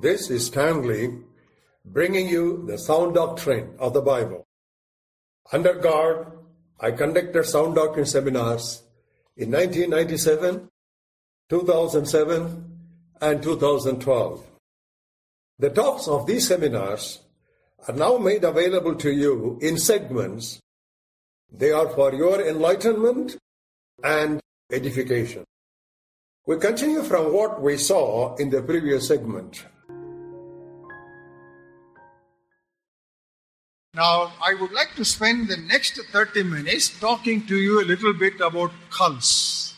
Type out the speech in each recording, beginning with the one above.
This is Stanley bringing you the sound doctrine of the Bible. Under God, I conducted sound doctrine seminars in 1997, 2007, and 2012. The talks of these seminars are now made available to you in segments. They are for your enlightenment and edification. We continue from what we saw in the previous segment. Now, I would like to spend the next 30 minutes talking to you a little bit about cults.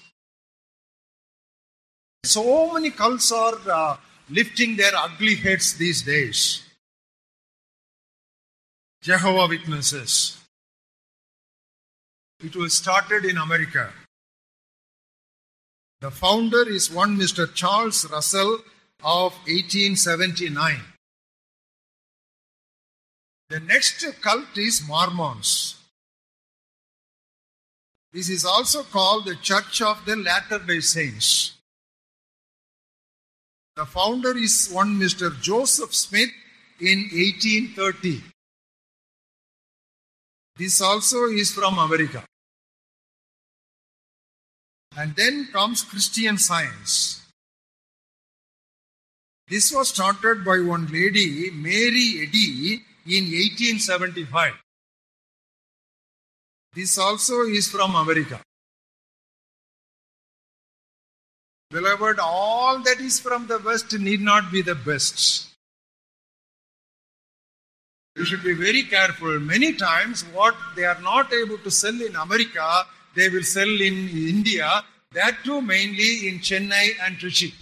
So many cults are uh, lifting their ugly heads these days. Jehovah Witnesses. It was started in America. The founder is one Mr. Charles Russell of 1879. The next cult is Mormons. This is also called the Church of the Latter day Saints. The founder is one Mr. Joseph Smith in 1830. This also is from America. And then comes Christian Science. This was started by one lady, Mary Eddy, in 1875. This also is from America. Beloved, all that is from the West need not be the best. You should be very careful. Many times, what they are not able to sell in America, they will sell in India, that too mainly in Chennai and Trichy.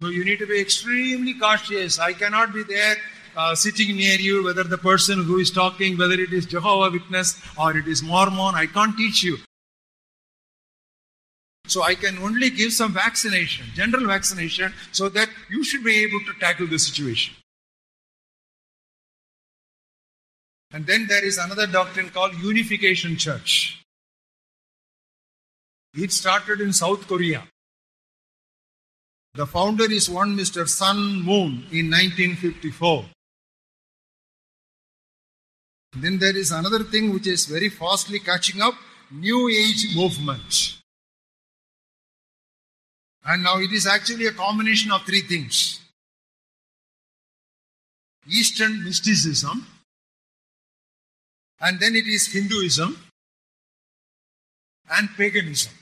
So you need to be extremely cautious. I cannot be there uh, sitting near you, whether the person who is talking, whether it is Jehovah Witness or it is Mormon, I can't teach you. So I can only give some vaccination, general vaccination, so that you should be able to tackle the situation. And then there is another doctrine called Unification Church. It started in South Korea. The founder is one Mr. Sun Moon in 1954. Then there is another thing which is very fastly catching up New Age movement. And now it is actually a combination of three things Eastern mysticism, and then it is Hinduism and paganism.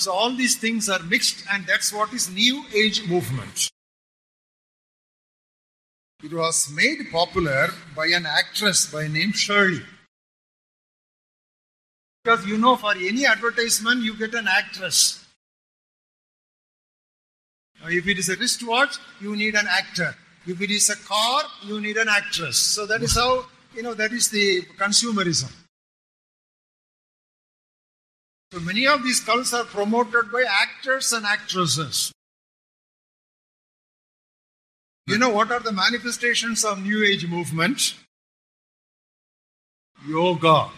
So all these things are mixed, and that's what is New Age movement. It was made popular by an actress by name Shirley. Because you know, for any advertisement, you get an actress. If it is a wristwatch, you need an actor. If it is a car, you need an actress. So that is how, you know, that is the consumerism. So many of these cults are promoted by actors and actresses. You know what are the manifestations of New Age movement? Yoga,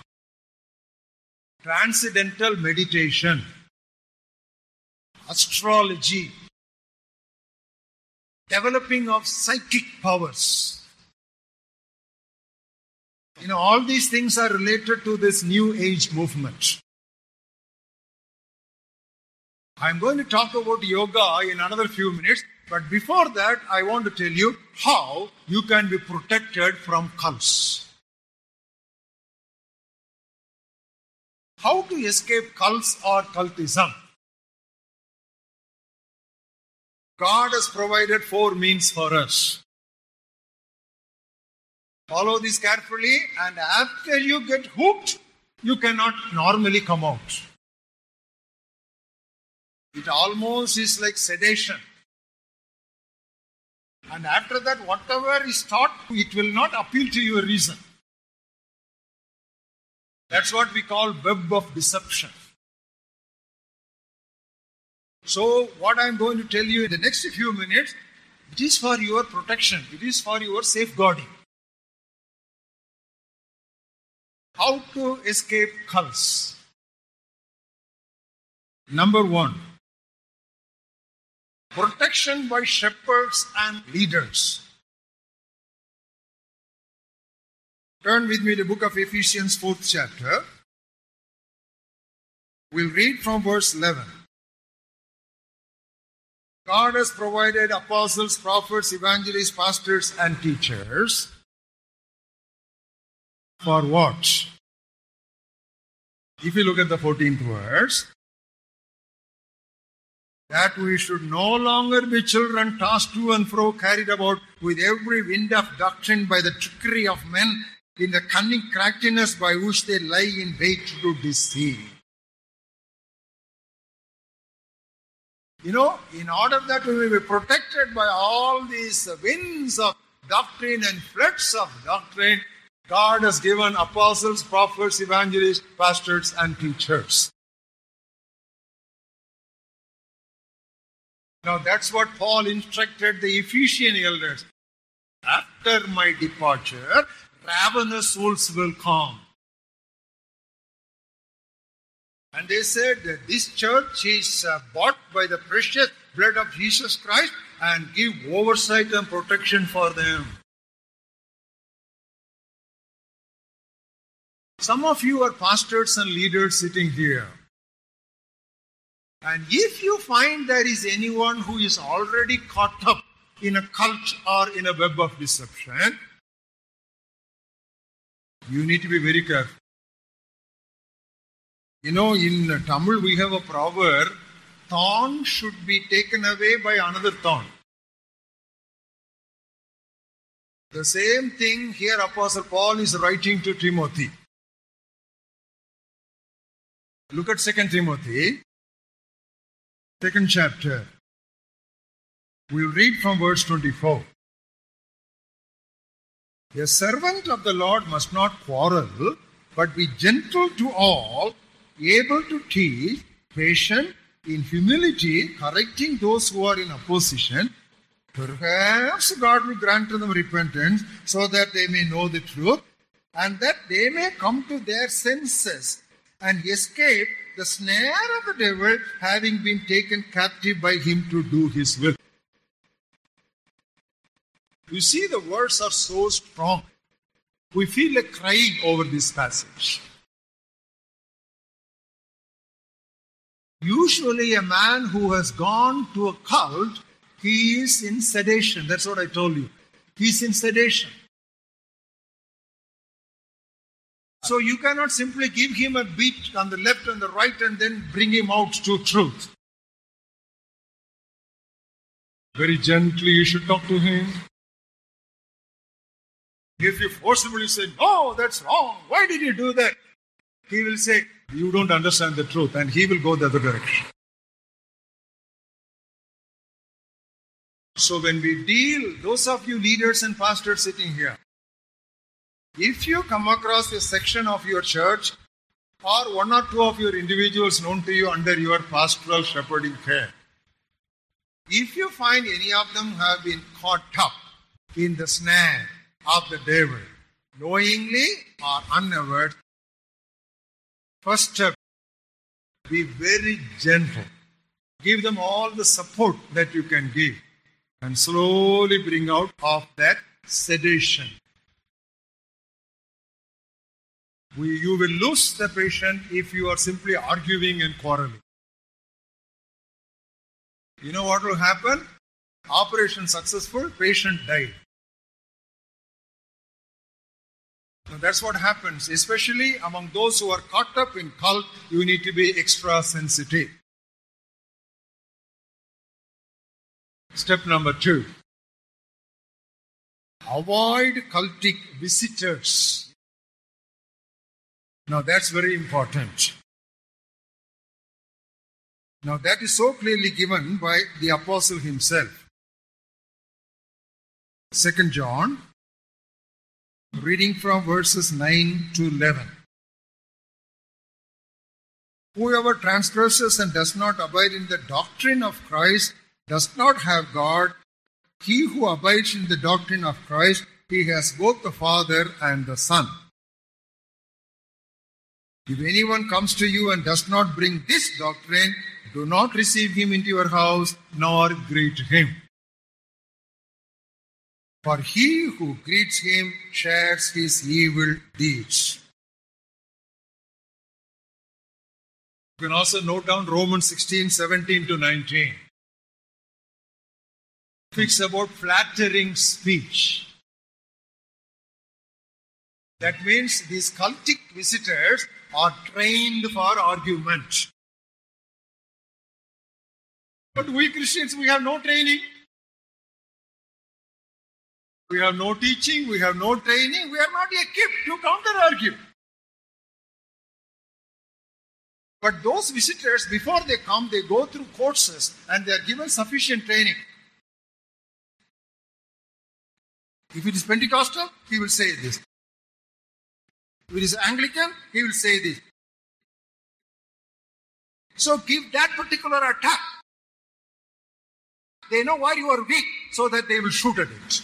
transcendental meditation, astrology, developing of psychic powers. You know, all these things are related to this New Age movement. I'm going to talk about yoga in another few minutes, but before that, I want to tell you how you can be protected from cults. How to escape cults or cultism? God has provided four means for us. Follow this carefully, and after you get hooked, you cannot normally come out. It almost is like sedation. And after that, whatever is taught, it will not appeal to your reason. That's what we call web of deception. So, what I'm going to tell you in the next few minutes, it is for your protection, it is for your safeguarding. How to escape cults? Number one, protection by shepherds and leaders. Turn with me to the book of Ephesians, 4th chapter. We'll read from verse 11. God has provided apostles, prophets, evangelists, pastors, and teachers. For what? If you look at the 14th verse, that we should no longer be children tossed to and fro, carried about with every wind of doctrine by the trickery of men in the cunning craftiness by which they lie in wait to deceive. You know, in order that we may be protected by all these winds of doctrine and floods of doctrine, God has given apostles, prophets, evangelists, pastors, and teachers. Now that's what Paul instructed the Ephesian elders. After my departure, ravenous wolves will come. And they said that this church is uh, bought by the precious blood of Jesus Christ and give oversight and protection for them. Some of you are pastors and leaders sitting here. And if you find there is anyone who is already caught up in a cult or in a web of deception, you need to be very careful. You know, in Tamil we have a proverb thorn should be taken away by another thorn. The same thing here Apostle Paul is writing to Timothy. Look at 2 Timothy, second chapter. We'll read from verse 24. A servant of the Lord must not quarrel, but be gentle to all, able to teach, patient, in humility, correcting those who are in opposition. Perhaps God will grant them repentance so that they may know the truth and that they may come to their senses and escape the snare of the devil, having been taken captive by him to do his will. You see, the words are so strong. We feel like crying over this passage. Usually, a man who has gone to a cult, he is in sedation. That's what I told you. He's in sedation. So you cannot simply give him a beat on the left and the right and then bring him out to truth. Very gently you should talk to him. If you forcibly say, No, that's wrong, why did you do that? He will say, You don't understand the truth, and he will go the other direction. So when we deal, those of you leaders and pastors sitting here, if you come across a section of your church or one or two of your individuals known to you under your pastoral shepherding care, if you find any of them have been caught up in the snare of the devil, knowingly or unaware, first step, be very gentle. Give them all the support that you can give and slowly bring out of that sedation. We, you will lose the patient if you are simply arguing and quarreling. You know what will happen? Operation successful, patient died. So that's what happens, especially among those who are caught up in cult, you need to be extra sensitive. Step number two avoid cultic visitors. Now that's very important. Now that is so clearly given by the apostle himself. Second John, reading from verses 9 to 11. Whoever transgresses and does not abide in the doctrine of Christ does not have God. He who abides in the doctrine of Christ, he has both the Father and the Son. If anyone comes to you and does not bring this doctrine, Do not receive him into your house, nor greet him. For he who greets him shares his evil deeds. You can also note down Romans 16, 17 to 19. Speaks about flattering speech. That means these cultic visitors are trained for argument. But we Christians, we have no training. We have no teaching, we have no training, we are not equipped to counter argue. But those visitors, before they come, they go through courses and they are given sufficient training. If it is Pentecostal, he will say this. If it is Anglican, he will say this. So give that particular attack. They know why you are weak so that they will shoot at it.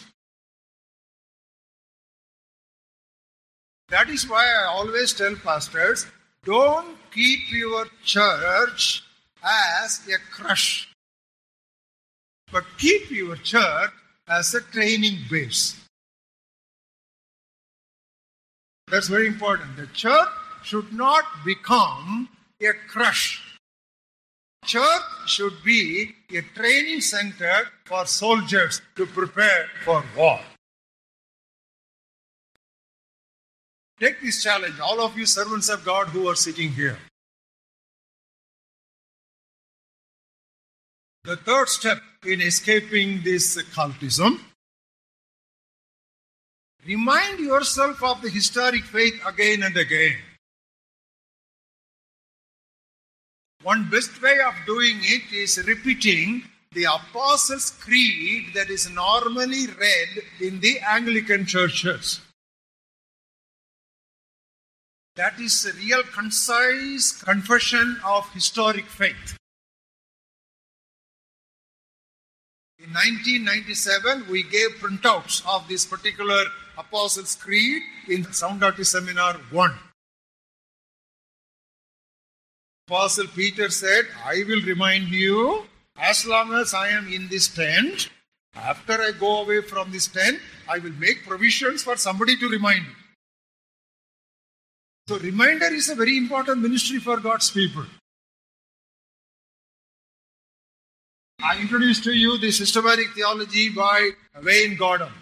That is why I always tell pastors don't keep your church as a crush, but keep your church as a training base. That's very important. The church should not become a crush. Church should be a training center for soldiers to prepare for war. Take this challenge, all of you servants of God who are sitting here. The third step in escaping this cultism remind yourself of the historic faith again and again. One best way of doing it is repeating the Apostles' Creed that is normally read in the Anglican churches. That is a real concise confession of historic faith. In 1997, we gave printouts of this particular Apostles' Creed in Sound Doctrine Seminar 1. Apostle Peter said, I will remind you as long as I am in this tent. After I go away from this tent, I will make provisions for somebody to remind you. So, reminder is a very important ministry for God's people. I introduced to you the systematic theology by Wayne Grudem.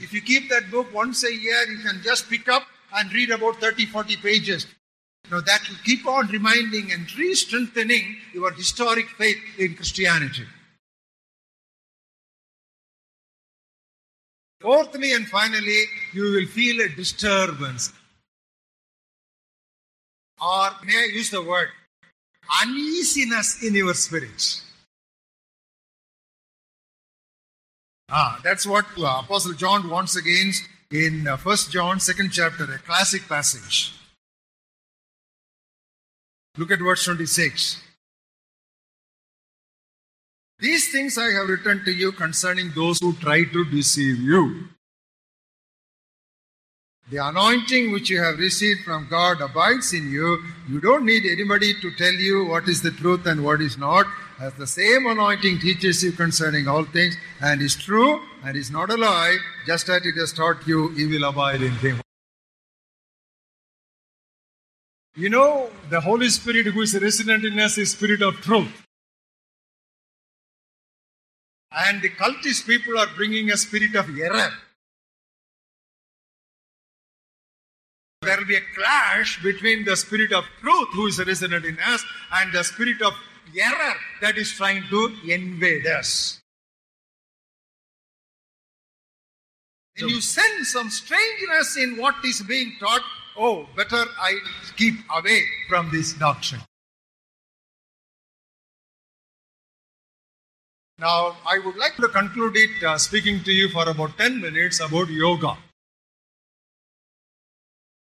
If you keep that book once a year, you can just pick up and read about 30 40 pages. Now, that will keep on reminding and re strengthening your historic faith in Christianity. Fourthly and finally, you will feel a disturbance. Or may I use the word uneasiness in your spirit. Ah, that's what uh, Apostle John wants again in uh, 1 John, second chapter, a classic passage. Look at verse 26. These things I have written to you concerning those who try to deceive you. The anointing which you have received from God abides in you. You don't need anybody to tell you what is the truth and what is not, as the same anointing teaches you concerning all things, and is true and is not a lie, just as it has taught you, you will abide in Him. You know, the Holy Spirit who is resident in us is Spirit of truth. And the cultist people are bringing a spirit of error. There will be a clash between the spirit of truth, who is resident in us, and the spirit of error that is trying to invade us. When you sense some strangeness in what is being taught, oh, better I keep away from this doctrine. Now, I would like to conclude it uh, speaking to you for about 10 minutes about yoga.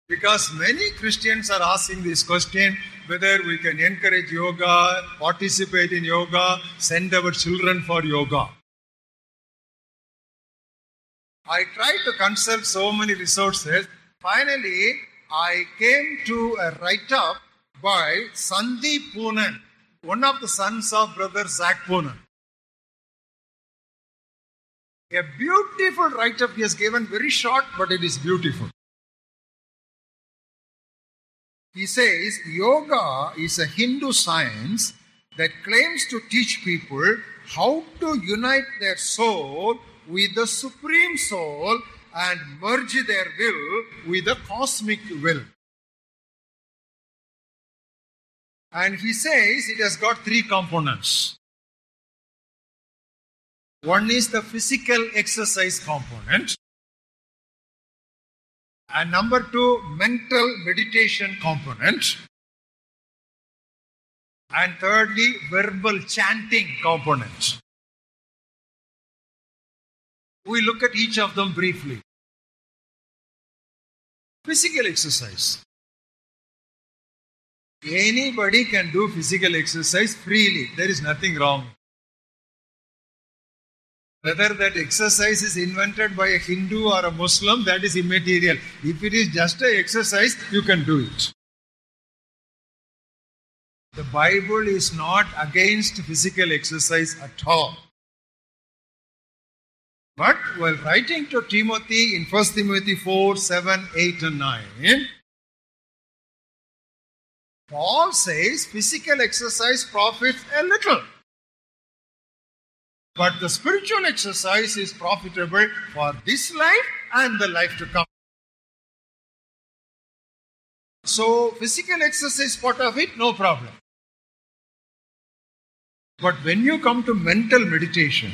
Because many Christians are asking this question whether we can encourage yoga, participate in yoga, send our children for yoga. I tried to consult so many resources. Finally, I came to a write up by Sandeep Poonen, one of the sons of brother Zac Poonen. A beautiful write up he has given, very short, but it is beautiful. He says yoga is a Hindu science that claims to teach people how to unite their soul with the supreme soul and merge their will with the cosmic will. And he says it has got three components. One is the physical exercise component. And number two, mental meditation component. And thirdly, verbal chanting component. We look at each of them briefly. Physical exercise. Anybody can do physical exercise freely. There is nothing wrong. Whether that exercise is invented by a Hindu or a Muslim, that is immaterial. If it is just an exercise, you can do it. The Bible is not against physical exercise at all. But while writing to Timothy in 1 Timothy 4 7, 8, and 9, Paul says physical exercise profits a little. But the spiritual exercise is profitable for this life and the life to come. So, physical exercise part of it, no problem. But when you come to mental meditation,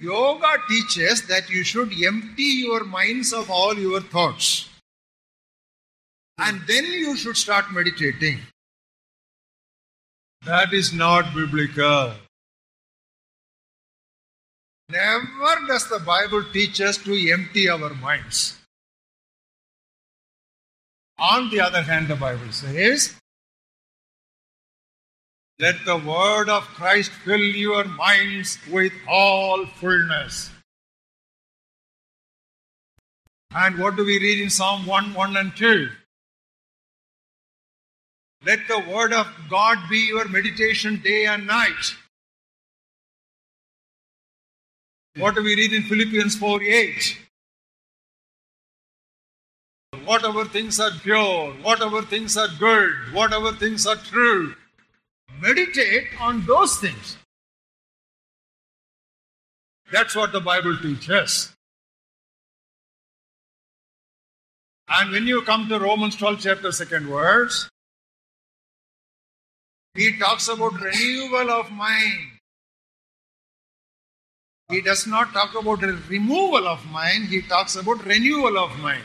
yoga teaches that you should empty your minds of all your thoughts. And then you should start meditating. That is not biblical. Never does the Bible teach us to empty our minds. On the other hand, the Bible says, let the word of Christ fill your minds with all fullness. And what do we read in Psalm 1 1 and 2? Let the word of God be your meditation day and night. What do we read in Philippians 4 8? Whatever things are pure, whatever things are good, whatever things are true, meditate on those things. That's what the Bible teaches. And when you come to Romans 12, chapter 2nd verse, he talks about renewal of mind. He does not talk about removal of mind, he talks about renewal of mind.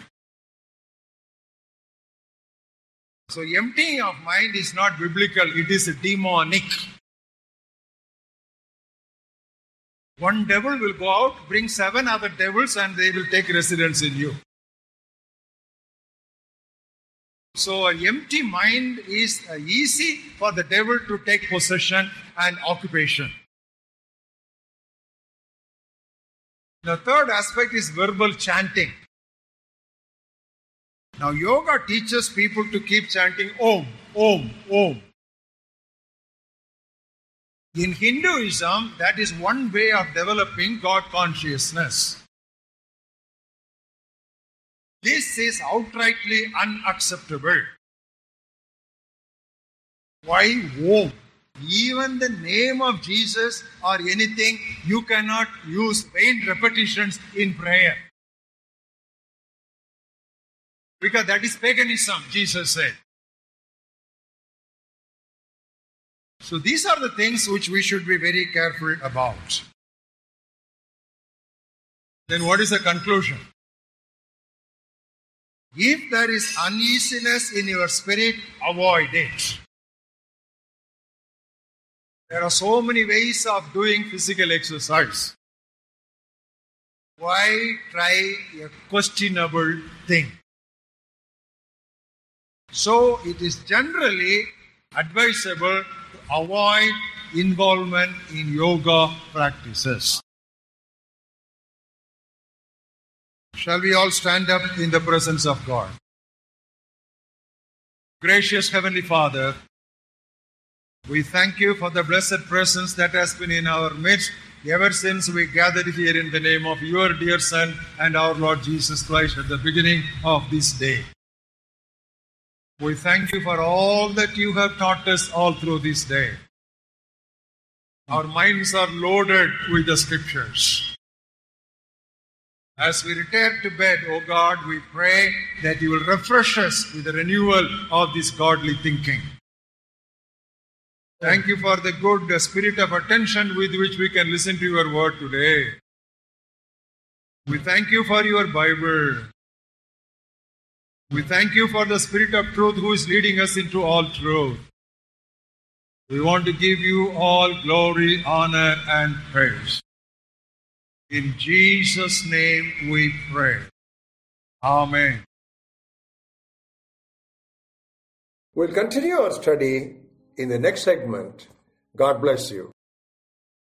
So, emptying of mind is not biblical, it is demonic. One devil will go out, bring seven other devils, and they will take residence in you. So, an empty mind is easy for the devil to take possession and occupation. The third aspect is verbal chanting. Now, yoga teaches people to keep chanting Om, Om, Om. In Hinduism, that is one way of developing God consciousness. This is outrightly unacceptable. Why Om? Even the name of Jesus or anything, you cannot use vain repetitions in prayer. Because that is paganism, Jesus said. So these are the things which we should be very careful about. Then what is the conclusion? If there is uneasiness in your spirit, avoid it. There are so many ways of doing physical exercise. Why try a questionable thing? So it is generally advisable to avoid involvement in yoga practices. Shall we all stand up in the presence of God? Gracious Heavenly Father, we thank you for the blessed presence that has been in our midst ever since we gathered here in the name of your dear Son and our Lord Jesus Christ at the beginning of this day. We thank you for all that you have taught us all through this day. Our minds are loaded with the scriptures. As we retire to bed, O God, we pray that you will refresh us with the renewal of this godly thinking. Thank you for the good spirit of attention with which we can listen to your word today. We thank you for your Bible. We thank you for the Spirit of truth who is leading us into all truth. We want to give you all glory, honor, and praise. In Jesus' name we pray. Amen. We'll continue our study in the next segment. God bless you.